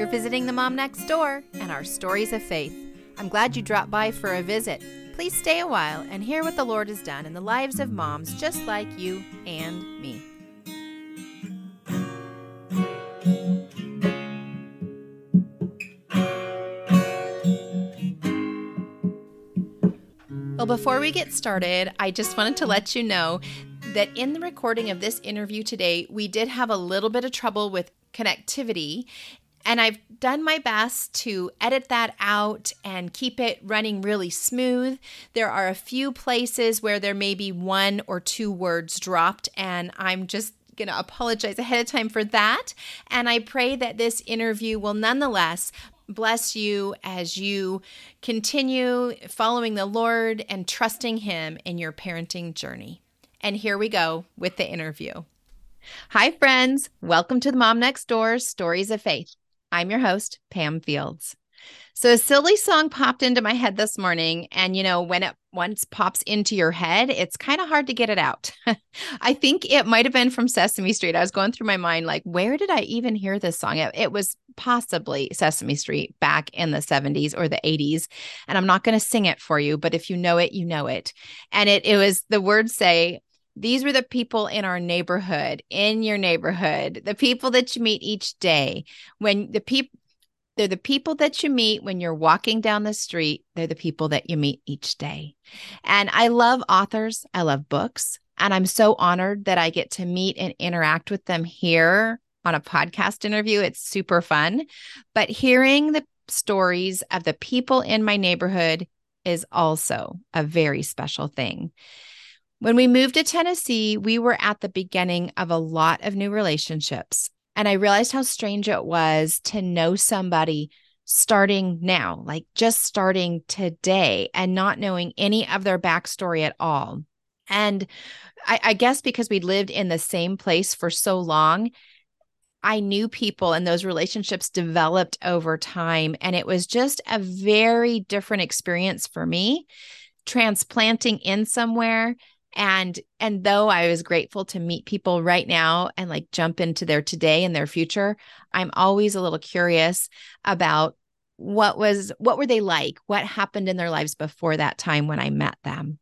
You're visiting the Mom Next Door and our stories of faith. I'm glad you dropped by for a visit. Please stay a while and hear what the Lord has done in the lives of moms just like you and me. Well, before we get started, I just wanted to let you know that in the recording of this interview today, we did have a little bit of trouble with connectivity. And I've done my best to edit that out and keep it running really smooth. There are a few places where there may be one or two words dropped, and I'm just going to apologize ahead of time for that. And I pray that this interview will nonetheless bless you as you continue following the Lord and trusting Him in your parenting journey. And here we go with the interview. Hi, friends. Welcome to the Mom Next Door Stories of Faith. I'm your host, Pam Fields. So, a silly song popped into my head this morning. And, you know, when it once pops into your head, it's kind of hard to get it out. I think it might have been from Sesame Street. I was going through my mind, like, where did I even hear this song? It, it was possibly Sesame Street back in the 70s or the 80s. And I'm not going to sing it for you, but if you know it, you know it. And it, it was the words say, these were the people in our neighborhood, in your neighborhood, the people that you meet each day. When the people, they're the people that you meet when you're walking down the street. They're the people that you meet each day. And I love authors, I love books. And I'm so honored that I get to meet and interact with them here on a podcast interview. It's super fun. But hearing the stories of the people in my neighborhood is also a very special thing. When we moved to Tennessee, we were at the beginning of a lot of new relationships. And I realized how strange it was to know somebody starting now, like just starting today and not knowing any of their backstory at all. And I, I, guess because we lived in the same place for so long, I knew people and those relationships developed over time. And it was just a very different experience for me transplanting in somewhere and and though i was grateful to meet people right now and like jump into their today and their future i'm always a little curious about what was what were they like what happened in their lives before that time when i met them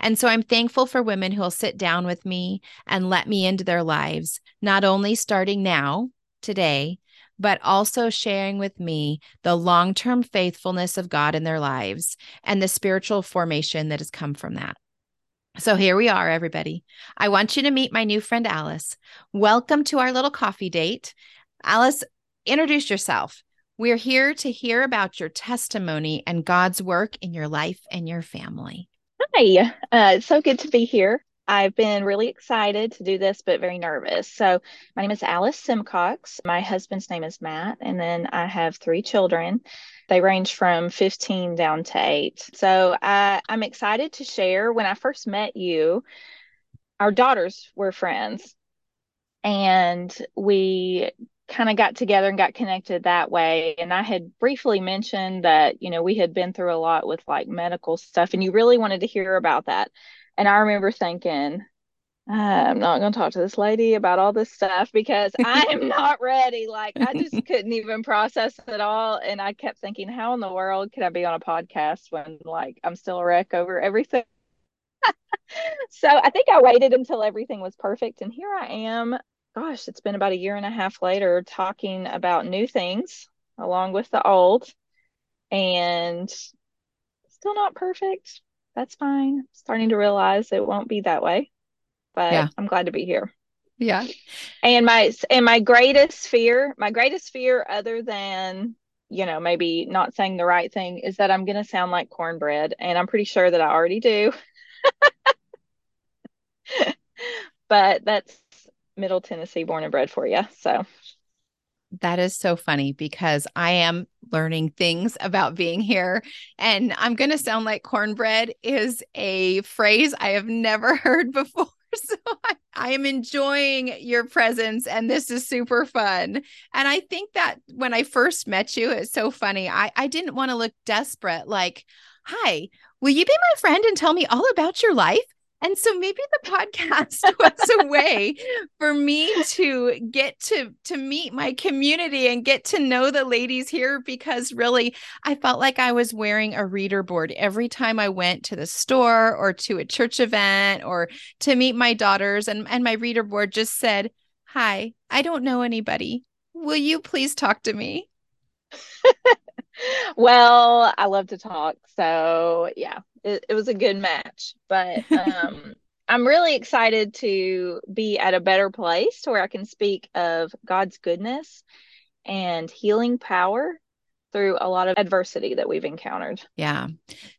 and so i'm thankful for women who'll sit down with me and let me into their lives not only starting now today but also sharing with me the long term faithfulness of God in their lives and the spiritual formation that has come from that. So here we are, everybody. I want you to meet my new friend, Alice. Welcome to our little coffee date. Alice, introduce yourself. We're here to hear about your testimony and God's work in your life and your family. Hi, uh, it's so good to be here. I've been really excited to do this, but very nervous. So, my name is Alice Simcox. My husband's name is Matt, and then I have three children. They range from 15 down to eight. So, I, I'm excited to share. When I first met you, our daughters were friends, and we kind of got together and got connected that way. And I had briefly mentioned that, you know, we had been through a lot with like medical stuff, and you really wanted to hear about that. And I remember thinking, I'm not going to talk to this lady about all this stuff because I am not ready. Like, I just couldn't even process it all. And I kept thinking, how in the world could I be on a podcast when, like, I'm still a wreck over everything? so I think I waited until everything was perfect. And here I am. Gosh, it's been about a year and a half later talking about new things along with the old. And still not perfect that's fine. Starting to realize it won't be that way, but yeah. I'm glad to be here. Yeah. And my and my greatest fear, my greatest fear other than, you know, maybe not saying the right thing is that I'm going to sound like cornbread and I'm pretty sure that I already do. but that's Middle Tennessee born and bred for you. So that is so funny because I am learning things about being here. And I'm going to sound like cornbread is a phrase I have never heard before. So I, I, am enjoying your presence and this is super fun. And I think that when I first met you, it's so funny. I, I didn't want to look desperate, like, hi, will you be my friend and tell me all about your life? And so maybe the podcast was a way for me to get to to meet my community and get to know the ladies here because really I felt like I was wearing a reader board every time I went to the store or to a church event or to meet my daughters and and my reader board just said, "Hi, I don't know anybody. Will you please talk to me?" well, I love to talk. So, yeah, it, it was a good match. But um, I'm really excited to be at a better place to where I can speak of God's goodness and healing power through a lot of adversity that we've encountered. Yeah.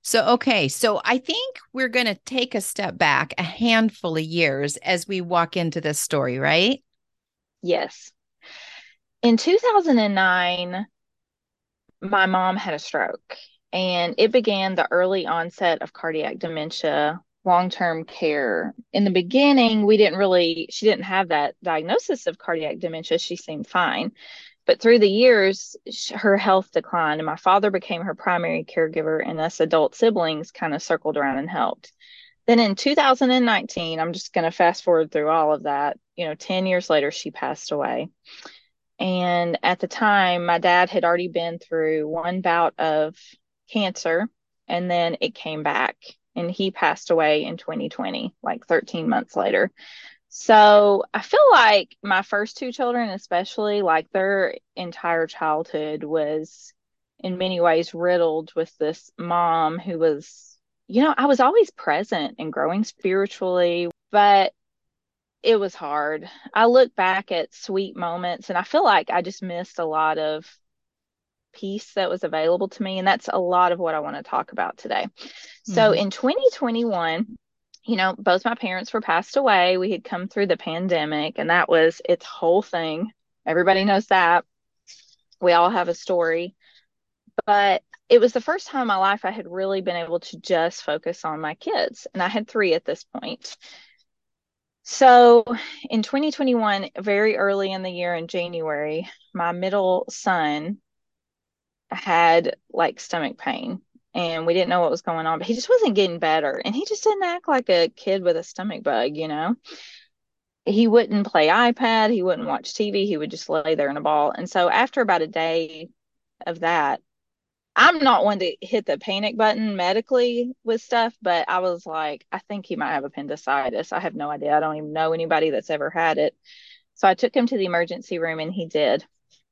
So, okay. So, I think we're going to take a step back a handful of years as we walk into this story, right? Yes. In 2009, my mom had a stroke and it began the early onset of cardiac dementia long-term care. In the beginning we didn't really she didn't have that diagnosis of cardiac dementia. She seemed fine. But through the years her health declined and my father became her primary caregiver and us adult siblings kind of circled around and helped. Then in 2019 i'm just going to fast forward through all of that you know 10 years later she passed away. And at the time, my dad had already been through one bout of cancer and then it came back and he passed away in 2020, like 13 months later. So I feel like my first two children, especially, like their entire childhood was in many ways riddled with this mom who was, you know, I was always present and growing spiritually, but it was hard. I look back at sweet moments and I feel like I just missed a lot of peace that was available to me. And that's a lot of what I want to talk about today. Mm-hmm. So in 2021, you know, both my parents were passed away. We had come through the pandemic, and that was its whole thing. Everybody knows that. We all have a story. But it was the first time in my life I had really been able to just focus on my kids. And I had three at this point. So in 2021, very early in the year in January, my middle son had like stomach pain and we didn't know what was going on, but he just wasn't getting better. And he just didn't act like a kid with a stomach bug, you know? He wouldn't play iPad, he wouldn't watch TV, he would just lay there in a ball. And so after about a day of that, I'm not one to hit the panic button medically with stuff, but I was like, I think he might have appendicitis. I have no idea. I don't even know anybody that's ever had it. So I took him to the emergency room and he did.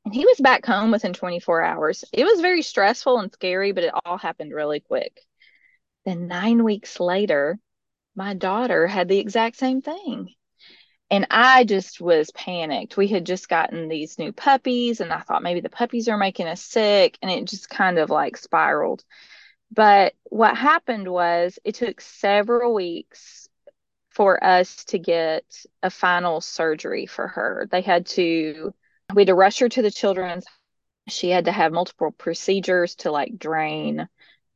He was back home within 24 hours. It was very stressful and scary, but it all happened really quick. Then nine weeks later, my daughter had the exact same thing and I just was panicked. We had just gotten these new puppies, and I thought maybe the puppies are making us sick, and it just kind of like spiraled. But what happened was it took several weeks for us to get a final surgery for her. They had to, we had to rush her to the children's. She had to have multiple procedures to like drain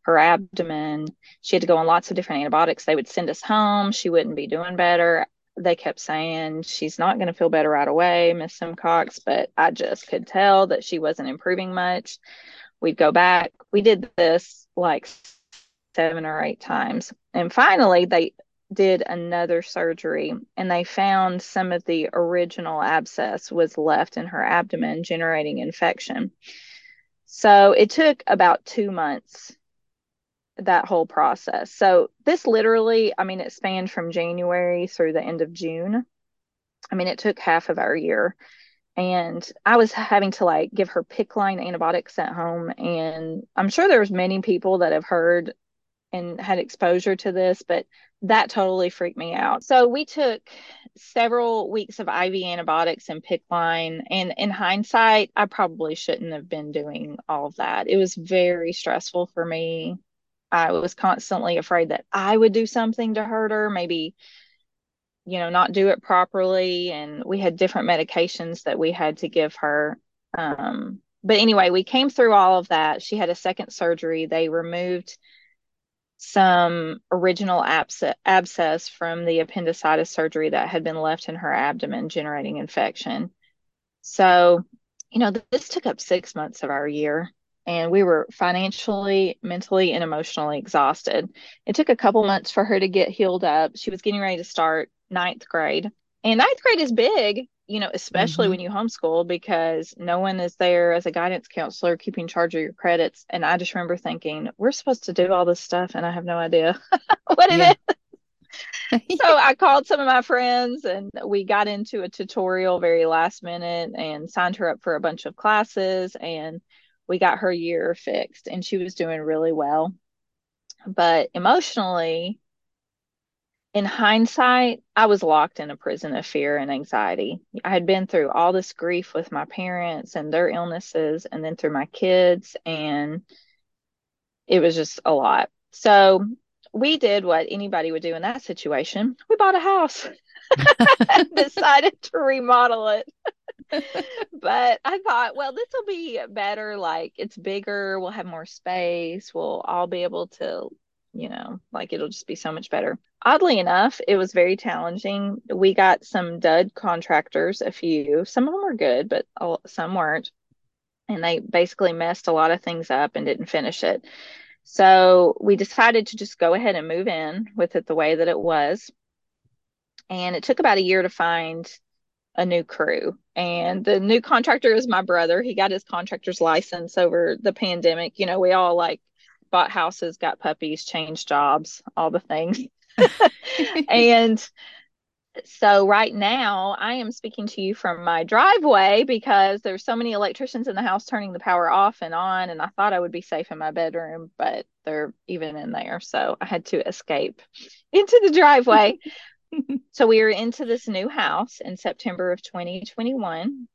her abdomen. She had to go on lots of different antibiotics. They would send us home. She wouldn't be doing better they kept saying she's not going to feel better right away, Miss Simcox, but I just could tell that she wasn't improving much. We'd go back. We did this like seven or eight times. And finally, they did another surgery and they found some of the original abscess was left in her abdomen, generating infection. So it took about two months that whole process. So this literally, I mean, it spanned from January through the end of June. I mean, it took half of our year. And I was having to like give her PICC line antibiotics at home. And I'm sure there's many people that have heard and had exposure to this, but that totally freaked me out. So we took several weeks of IV antibiotics and PICC line. And in hindsight, I probably shouldn't have been doing all of that. It was very stressful for me. I was constantly afraid that I would do something to hurt her, maybe, you know, not do it properly. And we had different medications that we had to give her. Um, but anyway, we came through all of that. She had a second surgery. They removed some original abscess, abscess from the appendicitis surgery that had been left in her abdomen, generating infection. So, you know, this took up six months of our year and we were financially, mentally, and emotionally exhausted. It took a couple months for her to get healed up. She was getting ready to start ninth grade. And ninth grade is big, you know, especially mm-hmm. when you homeschool because no one is there as a guidance counselor keeping charge of your credits. And I just remember thinking, we're supposed to do all this stuff and I have no idea what it yeah. is. so I called some of my friends and we got into a tutorial very last minute and signed her up for a bunch of classes and we got her year fixed and she was doing really well. But emotionally, in hindsight, I was locked in a prison of fear and anxiety. I had been through all this grief with my parents and their illnesses, and then through my kids, and it was just a lot. So we did what anybody would do in that situation. We bought a house, decided to remodel it. but I thought, well, this will be better. Like it's bigger, we'll have more space, we'll all be able to, you know, like it'll just be so much better. Oddly enough, it was very challenging. We got some dud contractors, a few. Some of them were good, but some weren't. And they basically messed a lot of things up and didn't finish it. So we decided to just go ahead and move in with it the way that it was. And it took about a year to find a new crew. And the new contractor is my brother. He got his contractor's license over the pandemic. You know, we all like bought houses, got puppies, changed jobs, all the things. and so right now I am speaking to you from my driveway because there's so many electricians in the house turning the power off and on and I thought I would be safe in my bedroom but they're even in there. So I had to escape into the driveway. So we were into this new house in September of 2021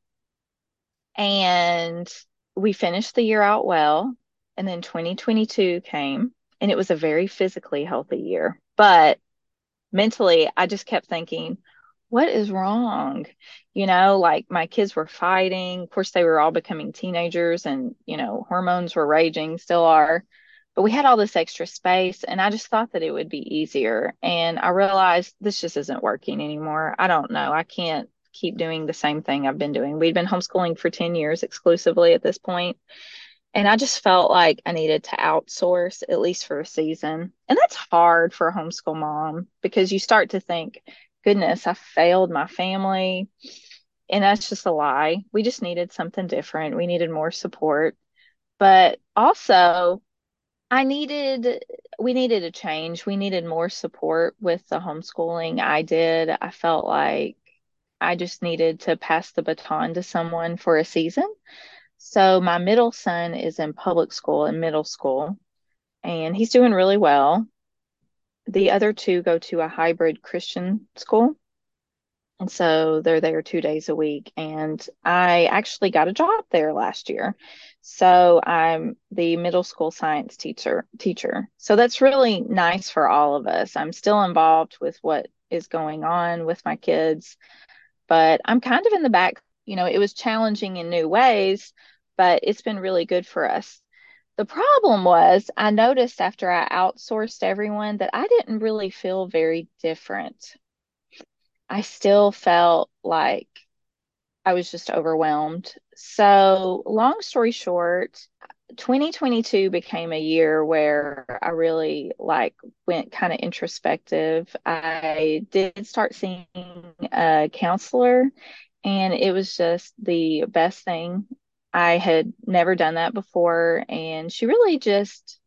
and we finished the year out well and then 2022 came and it was a very physically healthy year but mentally I just kept thinking what is wrong you know like my kids were fighting of course they were all becoming teenagers and you know hormones were raging still are but we had all this extra space and I just thought that it would be easier. And I realized this just isn't working anymore. I don't know. I can't keep doing the same thing I've been doing. We'd been homeschooling for 10 years exclusively at this point, And I just felt like I needed to outsource at least for a season. And that's hard for a homeschool mom because you start to think, goodness, I failed my family. And that's just a lie. We just needed something different. We needed more support. But also, I needed, we needed a change. We needed more support with the homeschooling I did. I felt like I just needed to pass the baton to someone for a season. So my middle son is in public school in middle school, and he's doing really well. The other two go to a hybrid Christian school. And so they're there two days a week. And I actually got a job there last year. So I'm the middle school science teacher teacher. So that's really nice for all of us. I'm still involved with what is going on with my kids, but I'm kind of in the back. You know, it was challenging in new ways, but it's been really good for us. The problem was I noticed after I outsourced everyone that I didn't really feel very different I still felt like I was just overwhelmed. So, long story short, 2022 became a year where I really like went kind of introspective. I did start seeing a counselor and it was just the best thing. I had never done that before and she really just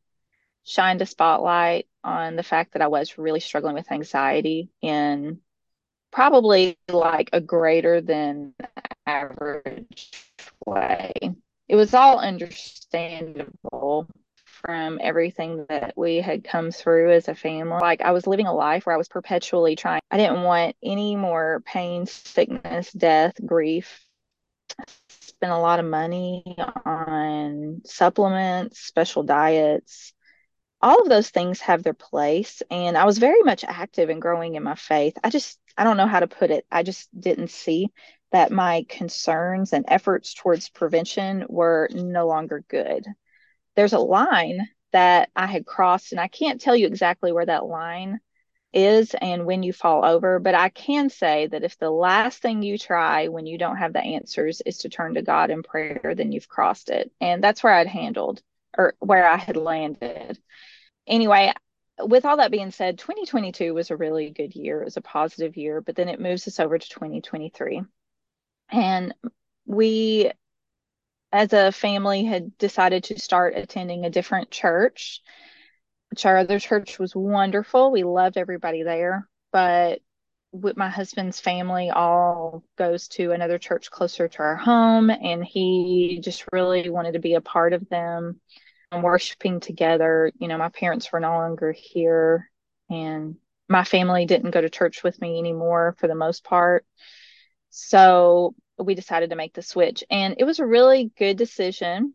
shined a spotlight on the fact that I was really struggling with anxiety and probably like a greater than average way. It was all understandable from everything that we had come through as a family. Like I was living a life where I was perpetually trying. I didn't want any more pain, sickness, death, grief. Spent a lot of money on supplements, special diets, all of those things have their place. And I was very much active and growing in my faith. I just, I don't know how to put it. I just didn't see that my concerns and efforts towards prevention were no longer good. There's a line that I had crossed, and I can't tell you exactly where that line is and when you fall over. But I can say that if the last thing you try when you don't have the answers is to turn to God in prayer, then you've crossed it. And that's where I'd handled or where I had landed. Anyway, with all that being said, 2022 was a really good year. It was a positive year, but then it moves us over to 2023. And we, as a family, had decided to start attending a different church. Which our other church was wonderful. We loved everybody there, but with my husband's family all goes to another church closer to our home and he just really wanted to be a part of them and worshiping together. You know my parents were no longer here and my family didn't go to church with me anymore for the most part. So we decided to make the switch and it was a really good decision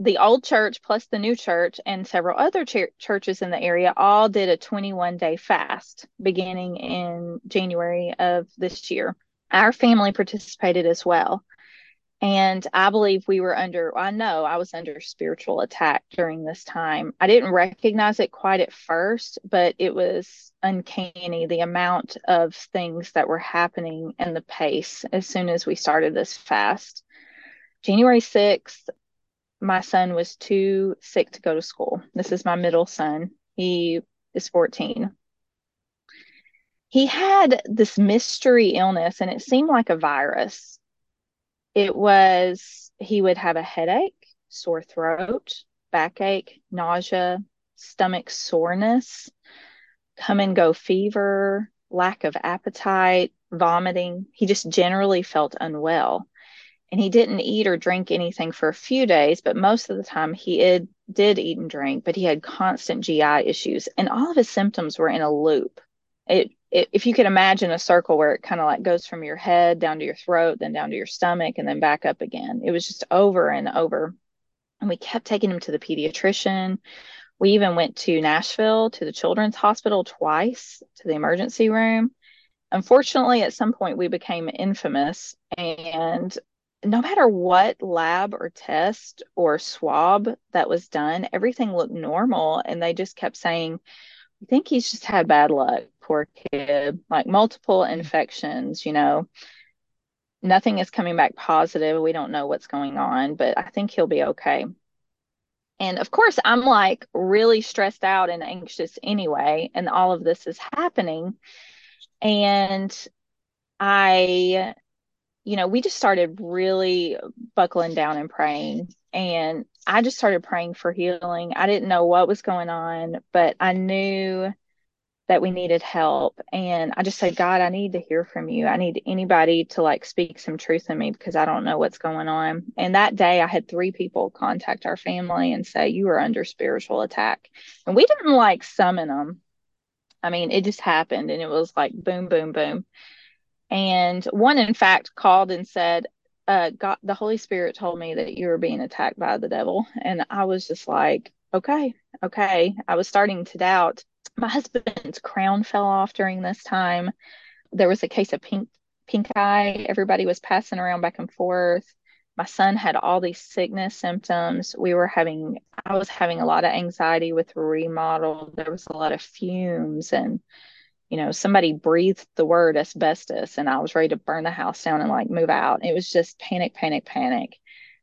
the old church plus the new church and several other ch- churches in the area all did a 21 day fast beginning in January of this year. Our family participated as well. And I believe we were under, I know I was under spiritual attack during this time. I didn't recognize it quite at first, but it was uncanny the amount of things that were happening and the pace as soon as we started this fast. January 6th, my son was too sick to go to school. This is my middle son. He is 14. He had this mystery illness and it seemed like a virus. It was, he would have a headache, sore throat, backache, nausea, stomach soreness, come and go fever, lack of appetite, vomiting. He just generally felt unwell and he didn't eat or drink anything for a few days, but most of the time he did, did eat and drink, but he had constant GI issues and all of his symptoms were in a loop. It, if you could imagine a circle where it kind of like goes from your head down to your throat, then down to your stomach, and then back up again. It was just over and over. And we kept taking him to the pediatrician. We even went to Nashville to the children's hospital twice to the emergency room. Unfortunately, at some point we became infamous and no matter what lab or test or swab that was done, everything looked normal. And they just kept saying, I think he's just had bad luck, poor kid, like multiple mm. infections, you know. Nothing is coming back positive. We don't know what's going on, but I think he'll be okay. And of course, I'm like really stressed out and anxious anyway, and all of this is happening. And I you know, we just started really buckling down and praying. And I just started praying for healing. I didn't know what was going on, but I knew that we needed help. And I just said, God, I need to hear from you. I need anybody to like speak some truth in me because I don't know what's going on. And that day, I had three people contact our family and say, You are under spiritual attack. And we didn't like summon them. I mean, it just happened and it was like boom, boom, boom. And one, in fact, called and said, uh, God, the Holy Spirit told me that you were being attacked by the devil. And I was just like, okay, okay. I was starting to doubt. My husband's crown fell off during this time. There was a case of pink pink eye. Everybody was passing around back and forth. My son had all these sickness symptoms. We were having, I was having a lot of anxiety with remodel. There was a lot of fumes and you know, somebody breathed the word asbestos and I was ready to burn the house down and like move out. It was just panic, panic, panic.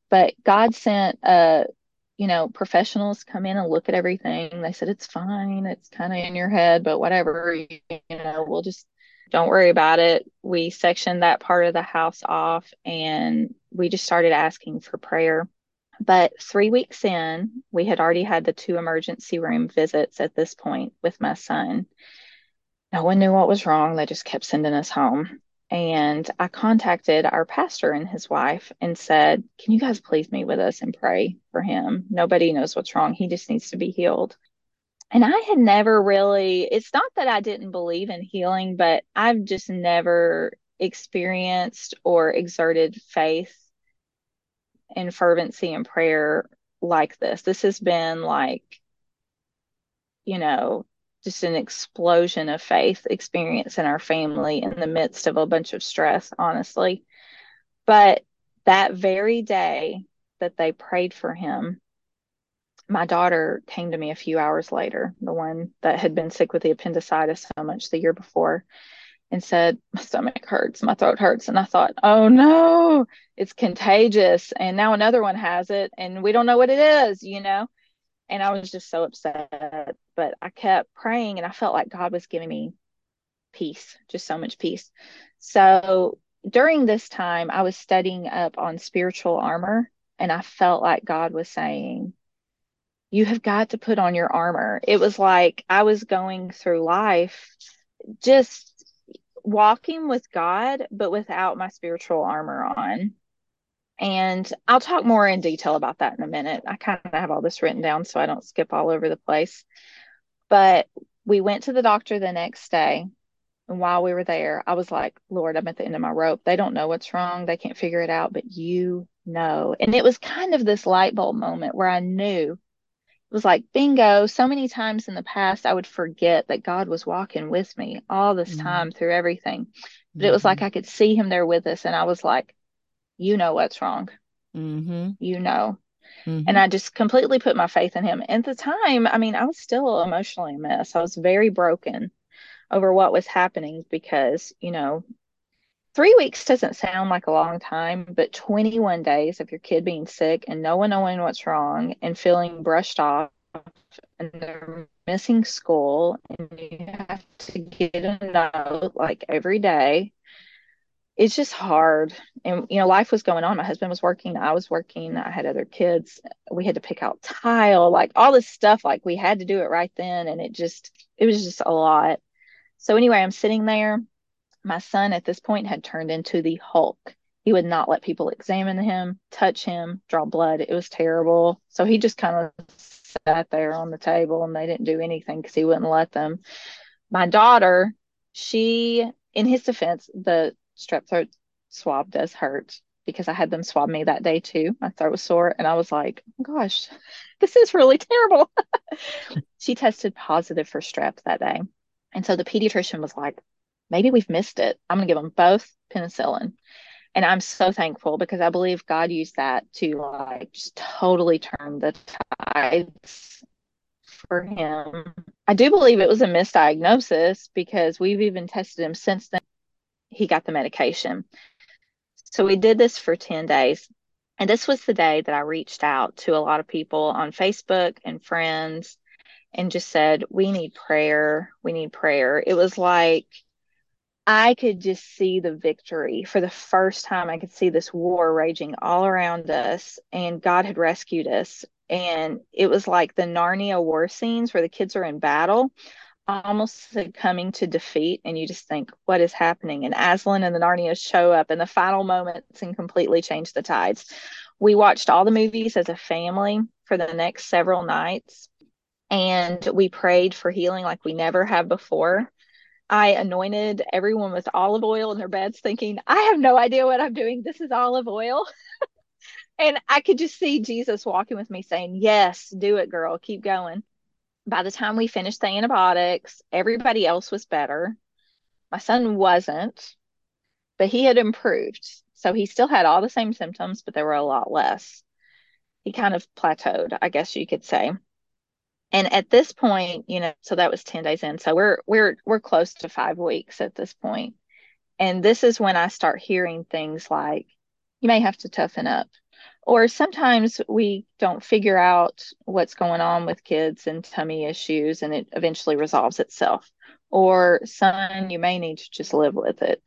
But God sent uh, you know, professionals come in and look at everything. They said it's fine. It's kind of in your head, but whatever, you, know, we'll just don't worry about it. We sectioned that part of the house off and we just started asking for prayer. But three weeks in, we had already had the two emergency room visits at this point with my son no one knew what was wrong. They just kept sending us home. And I contacted our pastor and his wife and said, Can you guys please meet with us and pray for him? Nobody knows what's wrong. He just needs to be healed. And I had never really, it's not that I didn't believe in healing, but I've just never experienced or exerted faith and fervency and prayer like this. This has been like, you know, just an explosion of faith experience in our family in the midst of a bunch of stress, honestly. But that very day that they prayed for him, my daughter came to me a few hours later, the one that had been sick with the appendicitis so much the year before, and said, My stomach hurts, my throat hurts. And I thought, Oh no, it's contagious. And now another one has it, and we don't know what it is, you know? And I was just so upset. But I kept praying, and I felt like God was giving me peace, just so much peace. So during this time, I was studying up on spiritual armor, and I felt like God was saying, You have got to put on your armor. It was like I was going through life just walking with God, but without my spiritual armor on. And I'll talk more in detail about that in a minute. I kind of have all this written down so I don't skip all over the place. But we went to the doctor the next day and while we were there, I was like, Lord, I'm at the end of my rope. They don't know what's wrong. They can't figure it out, but you know. And it was kind of this light bulb moment where I knew it was like bingo. So many times in the past, I would forget that God was walking with me all this mm-hmm. time through everything. But mm-hmm. it was like mm-hmm. I could see him there with us. And I was like, you know what's wrong. Mm-hmm. You know. And mm-hmm. I just completely put my faith in him. At the time, I mean, I was still emotionally a mess. I was very broken over what was happening because, you know, three weeks doesn't sound like a long time, but 21 days of your kid being sick and no one knowing what's wrong and feeling brushed off and they're missing school and you have to get a note like every day. It's just hard. And, you know, life was going on. My husband was working. I was working. I had other kids. We had to pick out tile, like all this stuff. Like we had to do it right then. And it just, it was just a lot. So anyway, I'm sitting there. My son at this point had turned into the Hulk. He would not let people examine him, touch him, draw blood. It was terrible. So he just kind of sat there on the table and they didn't do anything because he wouldn't let them. My daughter, she, in his defense, the strep throat swab does hurt because I had them swab me that day too. My throat was sore and I was like, oh gosh, this is really terrible. she tested positive for strep that day. And so the pediatrician was like, maybe we've missed it. I'm going to give them both penicillin. And I'm so thankful because I believe God used that to like just totally turn the tides for him. I do believe it was a misdiagnosis because we've even tested him since then. He got the medication. So we did this for 10 days. And this was the day that I reached out to a lot of people on Facebook and friends and just said, We need prayer. We need prayer. It was like I could just see the victory for the first time. I could see this war raging all around us, and God had rescued us. And it was like the Narnia war scenes where the kids are in battle, almost coming to defeat. And you just think, what is happening? And Aslan and the Narnia show up in the final moments and completely change the tides. We watched all the movies as a family for the next several nights and we prayed for healing like we never have before. I anointed everyone with olive oil in their beds, thinking, I have no idea what I'm doing. This is olive oil. and I could just see Jesus walking with me saying, Yes, do it, girl. Keep going. By the time we finished the antibiotics, everybody else was better. My son wasn't, but he had improved. So he still had all the same symptoms, but they were a lot less. He kind of plateaued, I guess you could say and at this point you know so that was 10 days in so we're we're we're close to five weeks at this point and this is when i start hearing things like you may have to toughen up or sometimes we don't figure out what's going on with kids and tummy issues and it eventually resolves itself or son you may need to just live with it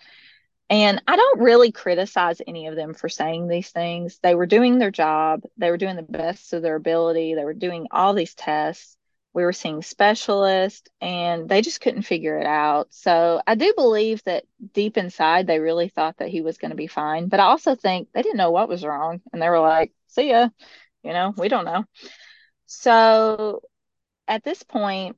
and I don't really criticize any of them for saying these things. They were doing their job, they were doing the best of their ability, they were doing all these tests. We were seeing specialists and they just couldn't figure it out. So I do believe that deep inside they really thought that he was going to be fine. But I also think they didn't know what was wrong and they were like, see ya, you know, we don't know. So at this point,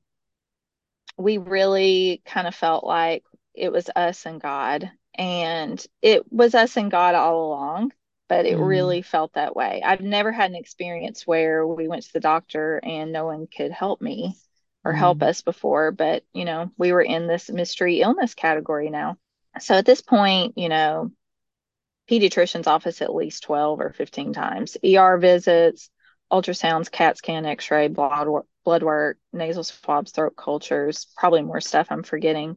we really kind of felt like it was us and God and it was us and God all along, but it mm. really felt that way. I've never had an experience where we went to the doctor and no one could help me or mm. help us before, but you know, we were in this mystery illness category now. So at this point, you know, pediatrician's office at least 12 or 15 times, ER visits, ultrasounds, CAT scan, x ray, blood work, blood work, nasal swabs, throat cultures, probably more stuff I'm forgetting.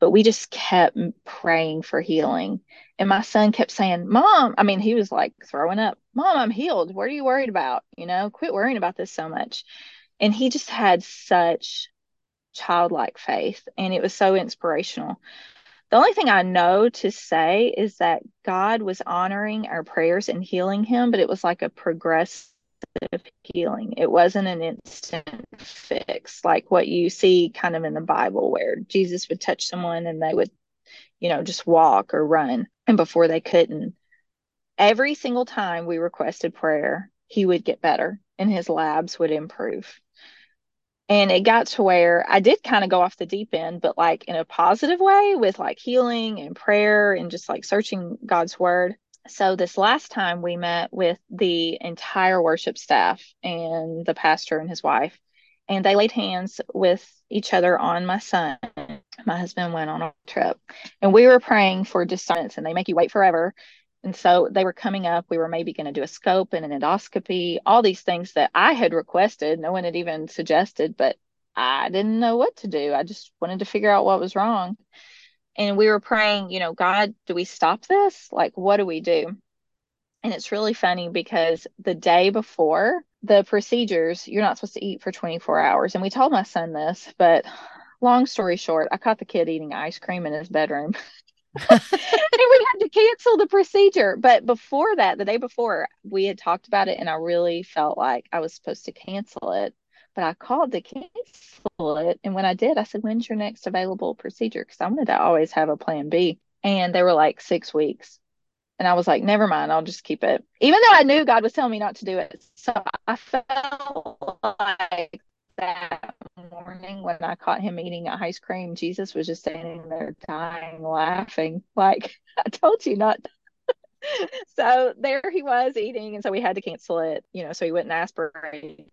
But we just kept praying for healing. And my son kept saying, Mom, I mean, he was like throwing up, Mom, I'm healed. What are you worried about? You know, quit worrying about this so much. And he just had such childlike faith, and it was so inspirational. The only thing I know to say is that God was honoring our prayers and healing him, but it was like a progressive healing. It wasn't an instant fix like what you see kind of in the Bible where Jesus would touch someone and they would, you know, just walk or run. And before they couldn't, every single time we requested prayer, he would get better and his labs would improve. And it got to where I did kind of go off the deep end, but like in a positive way with like healing and prayer and just like searching God's word. So, this last time we met with the entire worship staff and the pastor and his wife, and they laid hands with each other on my son. My husband went on a trip, and we were praying for discernment, and they make you wait forever. And so they were coming up. We were maybe going to do a scope and an endoscopy, all these things that I had requested. No one had even suggested, but I didn't know what to do. I just wanted to figure out what was wrong. And we were praying, you know, God, do we stop this? Like, what do we do? And it's really funny because the day before the procedures, you're not supposed to eat for 24 hours. And we told my son this, but long story short, I caught the kid eating ice cream in his bedroom. and we had to cancel the procedure. But before that, the day before, we had talked about it, and I really felt like I was supposed to cancel it. But I called to cancel it. And when I did, I said, When's your next available procedure? Because I wanted to always have a plan B. And they were like six weeks. And I was like, never mind, I'll just keep it. Even though I knew God was telling me not to do it. So I felt like that morning when I caught him eating ice cream, Jesus was just standing there dying, laughing, like, I told you not. so there he was eating, and so we had to cancel it, you know, so he wouldn't aspirate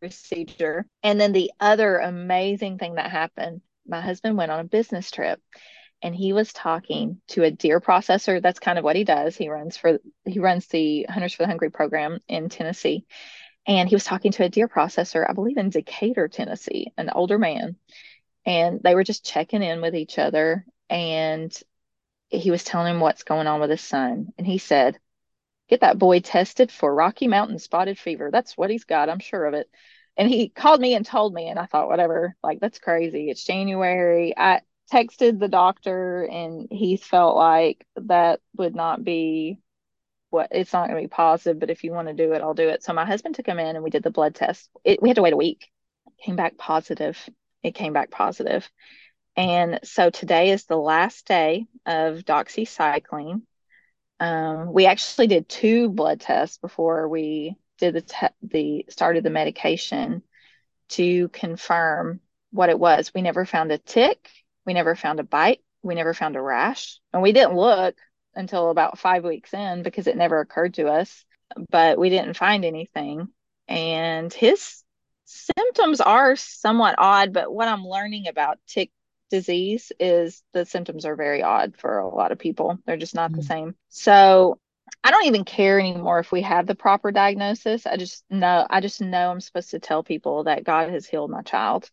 procedure. And then the other amazing thing that happened, my husband went on a business trip and he was talking to a deer processor. That's kind of what he does. He runs for he runs the Hunters for the Hungry program in Tennessee and he was talking to a deer processor, I believe in Decatur, Tennessee, an older man. And they were just checking in with each other. And he was telling him what's going on with his son. And he said, Get that boy tested for Rocky Mountain spotted fever. That's what he's got. I'm sure of it. And he called me and told me. And I thought, whatever, like, that's crazy. It's January. I texted the doctor, and he felt like that would not be what it's not going to be positive, but if you want to do it, I'll do it. So my husband took him in and we did the blood test. It, we had to wait a week. It came back positive. It came back positive. And so today is the last day of doxycycline. Um, we actually did two blood tests before we did the te- the started the medication to confirm what it was. We never found a tick. We never found a bite. We never found a rash, and we didn't look until about five weeks in because it never occurred to us, but we didn't find anything. And his symptoms are somewhat odd, but what I'm learning about tick disease is the symptoms are very odd for a lot of people. They're just not mm the same. So I don't even care anymore if we have the proper diagnosis. I just know I just know I'm supposed to tell people that God has healed my child.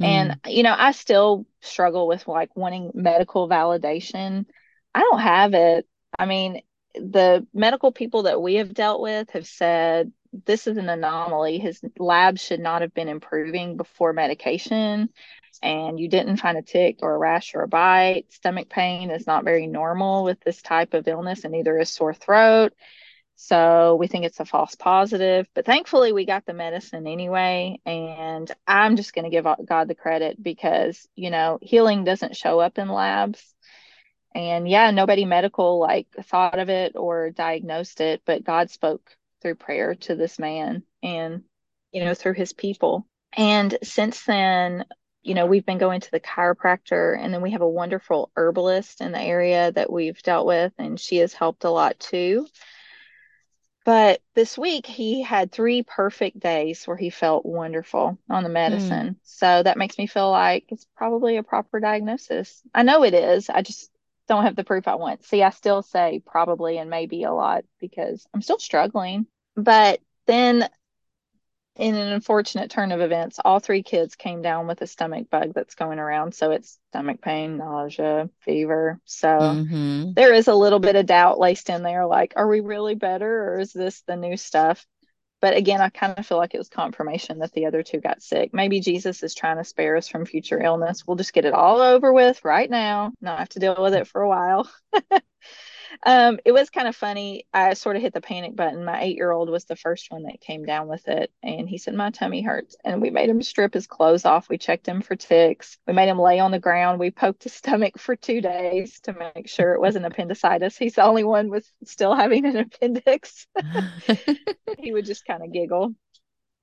Mm. And you know, I still struggle with like wanting medical validation I don't have it. I mean, the medical people that we have dealt with have said this is an anomaly. His labs should not have been improving before medication, and you didn't find a tick or a rash or a bite. Stomach pain is not very normal with this type of illness, and neither is sore throat. So we think it's a false positive, but thankfully we got the medicine anyway. And I'm just going to give God the credit because, you know, healing doesn't show up in labs and yeah nobody medical like thought of it or diagnosed it but god spoke through prayer to this man and you know through his people and since then you know we've been going to the chiropractor and then we have a wonderful herbalist in the area that we've dealt with and she has helped a lot too but this week he had three perfect days where he felt wonderful on the hmm. medicine. Mm. So that makes me feel like it's probably a proper diagnosis. I know it is. I just don't have the proof I want. See, I still say probably and maybe a lot because I'm still struggling. But then in an unfortunate turn of events, all three kids came down with a stomach bug that's going around. So it's stomach pain, nausea, fever. So mm-hmm. there is a little bit of doubt laced in there like, are we really better or is this the new stuff? But again, I kind of feel like it was confirmation that the other two got sick. Maybe Jesus is trying to spare us from future illness. We'll just get it all over with right now, not have to deal with it for a while. um, it was kind of funny. I sort of hit the panic button. My eight year old was the first one that came down with it. And he said, My tummy hurts. And we made him strip his clothes off. We checked him for ticks. We made him lay on the ground. We poked his stomach for two days to make sure it wasn't appendicitis. He's the only one with still having an appendix. he would just kind of giggle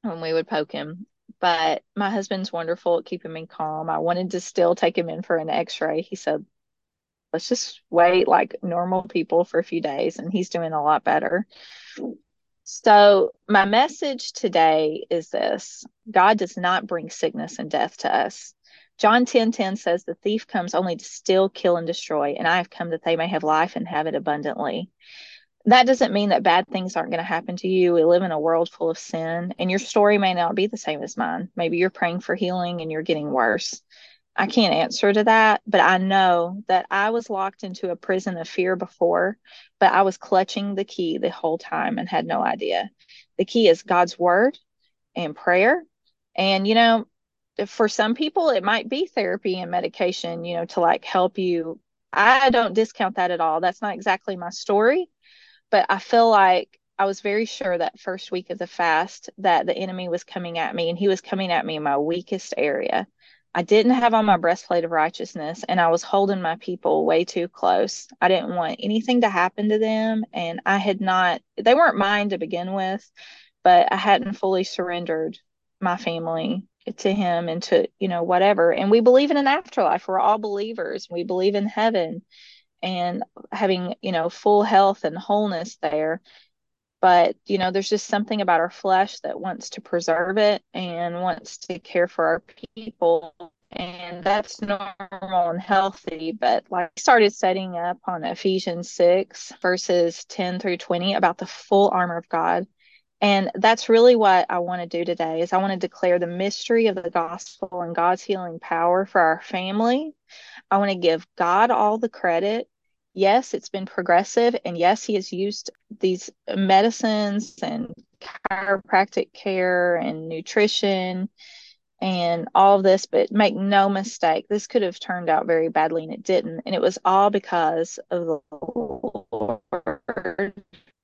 when we would poke him. But my husband's wonderful at keeping me calm. I wanted to still take him in for an x ray. He said, let's just wait like normal people for a few days and he's doing a lot better so my message today is this god does not bring sickness and death to us john 10 10 says the thief comes only to steal kill and destroy and i have come that they may have life and have it abundantly that doesn't mean that bad things aren't going to happen to you. We live in a world full of sin, and your story may not be the same as mine. Maybe you're praying for healing and you're getting worse. I can't answer to that, but I know that I was locked into a prison of fear before, but I was clutching the key the whole time and had no idea. The key is God's word and prayer. And, you know, for some people, it might be therapy and medication, you know, to like help you. I don't discount that at all. That's not exactly my story, but I feel like I was very sure that first week of the fast that the enemy was coming at me and he was coming at me in my weakest area I didn't have on my breastplate of righteousness and I was holding my people way too close. I didn't want anything to happen to them. And I had not, they weren't mine to begin with, but I hadn't fully surrendered my family to him and to, you know, whatever. And we believe in an afterlife. We're all believers. We believe in heaven and having, you know, full health and wholeness there but you know there's just something about our flesh that wants to preserve it and wants to care for our people and that's normal and healthy. But like I started setting up on ephesians 6 verses 10 through 20 about the full armor of god. And that's really what i want to do today is i want to declare the mystery of the gospel and god's healing power for our family. I want to give god all the credit yes, it's been progressive, and yes, he has used these medicines and chiropractic care and nutrition and all of this, but make no mistake, this could have turned out very badly and it didn't. And it was all because of the Lord.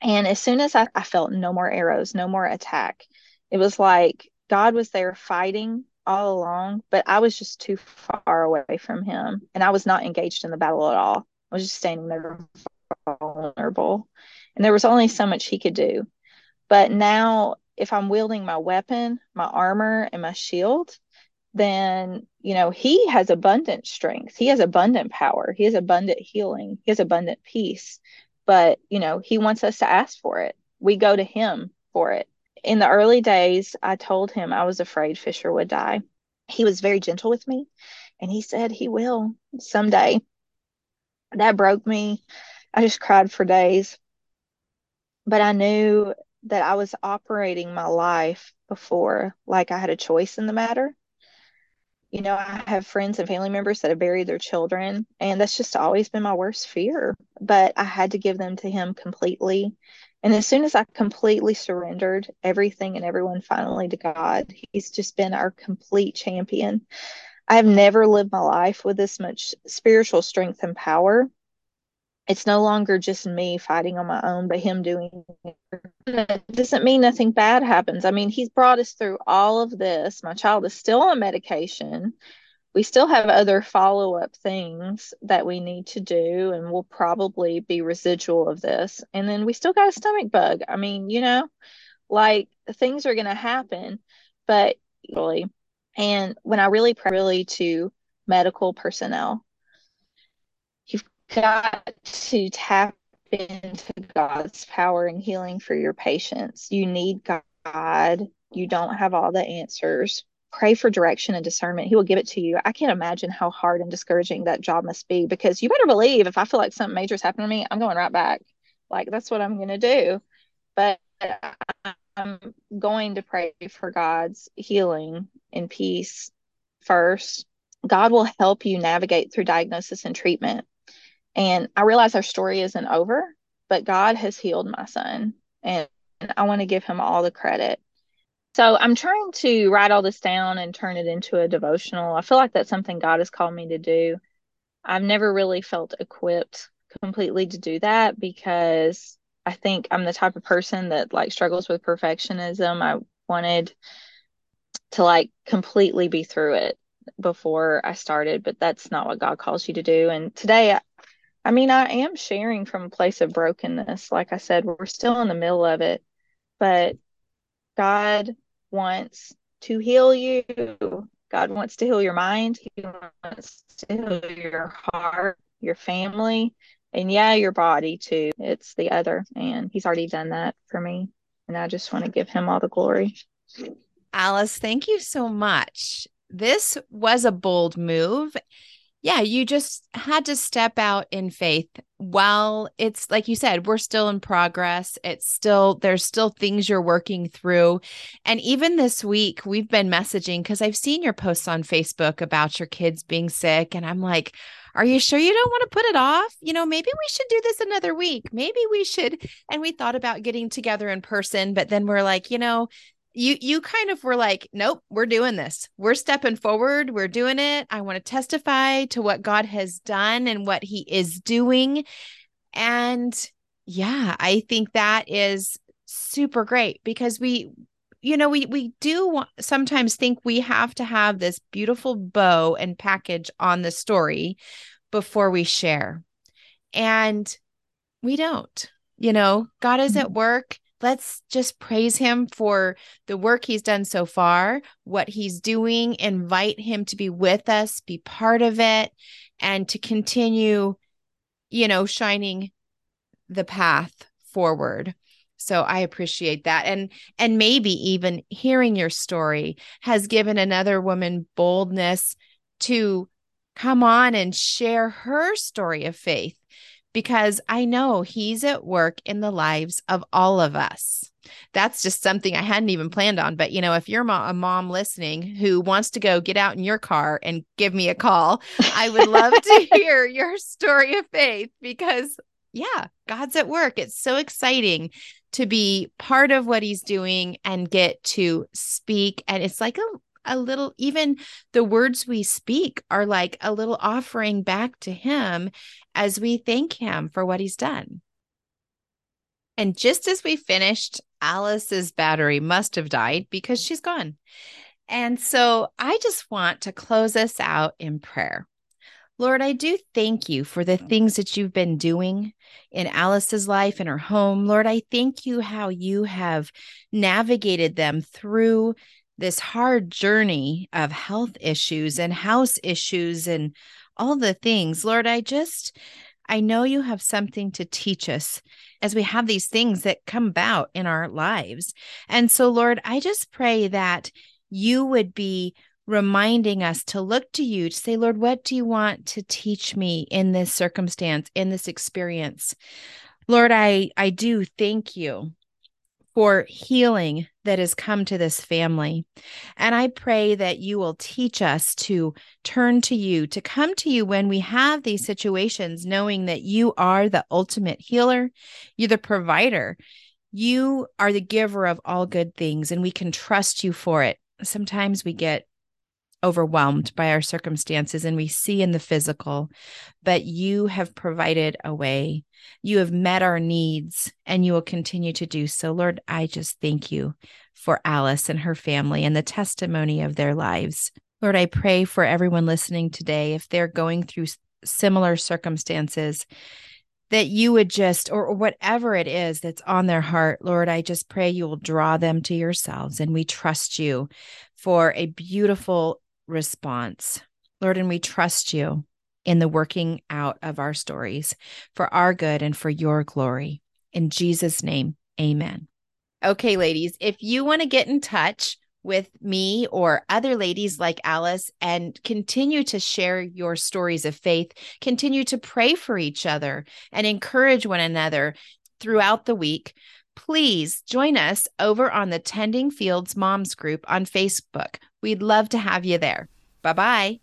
And as soon as I, I felt no more arrows, no more attack, it was like God was there fighting all along, but I was just too far away from him and I was not engaged in the battle at all. Was just standing there vulnerable. And there was only so much he could do. But now, if I'm wielding my weapon, my armor, and my shield, then, you know, he has abundant strength. He has abundant power. He has abundant healing. He has abundant peace. But, you know, he wants us to ask for it. We go to him for it. In the early days, I told him I was afraid Fisher would die. He was very gentle with me, and he said he will someday that broke me. I just cried for days. But I knew that I was operating my life before like I had a choice in the matter. You know, I have friends and family members that have buried their children, and that's just always been my worst fear. But I had to give them to him completely. And as soon as I completely surrendered everything and everyone finally to God, he's just been our complete champion. I have never lived my life with this much spiritual strength and power. It's no longer just me fighting on my own, but him doing it. doesn't mean nothing bad happens. I mean, he's brought us through all of this. My child is still on medication. We still have other follow up things that we need to do, and we'll probably be residual of this. And then we still got a stomach bug. I mean, you know, like things are going to happen, but really, and when I really pray really to medical personnel, you've got to tap into God's power and healing for your patients. You need God. You don't have all the answers. Pray for direction and discernment. He will give it to you. I can't imagine how hard and discouraging that job must be because you better believe if I feel like something major is happening to me, I'm going right back. Like that's what I'm going to do. But I'm going to pray for God's healing and peace first. God will help you navigate through diagnosis and treatment. And I realize our story isn't over, but God has healed my son. And I want to give him all the credit. So I'm trying to write all this down and turn it into a devotional. I feel like that's something God has called me to do. I've never really felt equipped completely to do that because I think I'm the type of person that like struggles with perfectionism. I wanted to like completely be through it before I started, but that's not what God calls you to do. And today, I, I mean, I am sharing from a place of brokenness. Like I said, we're still in the middle of it, but God wants to heal you. God wants to heal your mind. He wants to heal your heart, your family, and yeah, your body too. It's the other. And He's already done that for me. And I just want to give Him all the glory. Alice, thank you so much. This was a bold move. Yeah, you just had to step out in faith while it's like you said, we're still in progress. It's still, there's still things you're working through. And even this week, we've been messaging because I've seen your posts on Facebook about your kids being sick. And I'm like, are you sure you don't want to put it off? You know, maybe we should do this another week. Maybe we should. And we thought about getting together in person, but then we're like, you know, you you kind of were like nope we're doing this we're stepping forward we're doing it i want to testify to what god has done and what he is doing and yeah i think that is super great because we you know we we do sometimes think we have to have this beautiful bow and package on the story before we share and we don't you know god is at mm-hmm. work let's just praise him for the work he's done so far, what he's doing, invite him to be with us, be part of it, and to continue, you know, shining the path forward. So I appreciate that. And and maybe even hearing your story has given another woman boldness to come on and share her story of faith because I know he's at work in the lives of all of us. That's just something I hadn't even planned on. But, you know, if you're a mom listening who wants to go get out in your car and give me a call, I would love to hear your story of faith because, yeah, God's at work. It's so exciting to be part of what he's doing and get to speak. And it's like a a little, even the words we speak are like a little offering back to Him as we thank Him for what He's done. And just as we finished, Alice's battery must have died because she's gone. And so I just want to close us out in prayer. Lord, I do thank you for the things that you've been doing in Alice's life and her home. Lord, I thank you how you have navigated them through this hard journey of health issues and house issues and all the things. Lord, I just, I know you have something to teach us as we have these things that come about in our lives. And so, Lord, I just pray that you would be reminding us to look to you to say, Lord, what do you want to teach me in this circumstance, in this experience? Lord, I, I do thank you for healing that has come to this family. And I pray that you will teach us to turn to you, to come to you when we have these situations, knowing that you are the ultimate healer, you're the provider, you are the giver of all good things, and we can trust you for it. Sometimes we get overwhelmed by our circumstances and we see in the physical, but you have provided a way. You have met our needs and you will continue to do so. Lord, I just thank you for Alice and her family and the testimony of their lives. Lord, I pray for everyone listening today, if they're going through similar circumstances, that you would just, or whatever it is that's on their heart, Lord, I just pray you will draw them to yourselves. And we trust you for a beautiful response. Lord, and we trust you in the working out of our stories for our good and for your glory. In Jesus' name, amen. Okay, ladies, if you want to get in touch with me or other ladies like Alice and continue to share your stories of faith, continue to pray for each other and encourage one another throughout the week, please join us over on the Tending Fields Moms group on Facebook. We'd love to have you there. Bye bye.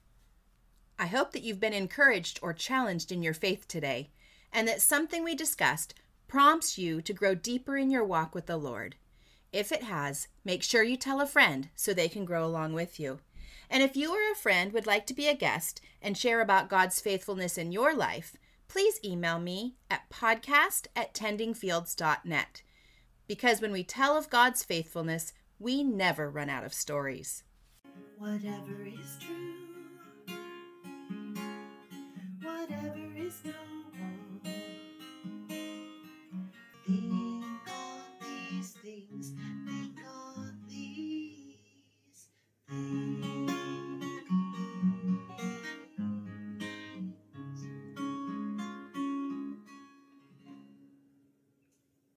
I hope that you've been encouraged or challenged in your faith today, and that something we discussed prompts you to grow deeper in your walk with the Lord. If it has, make sure you tell a friend so they can grow along with you. And if you or a friend would like to be a guest and share about God's faithfulness in your life, please email me at podcast at tendingfields.net because when we tell of God's faithfulness, we never run out of stories. Whatever is true, whatever is.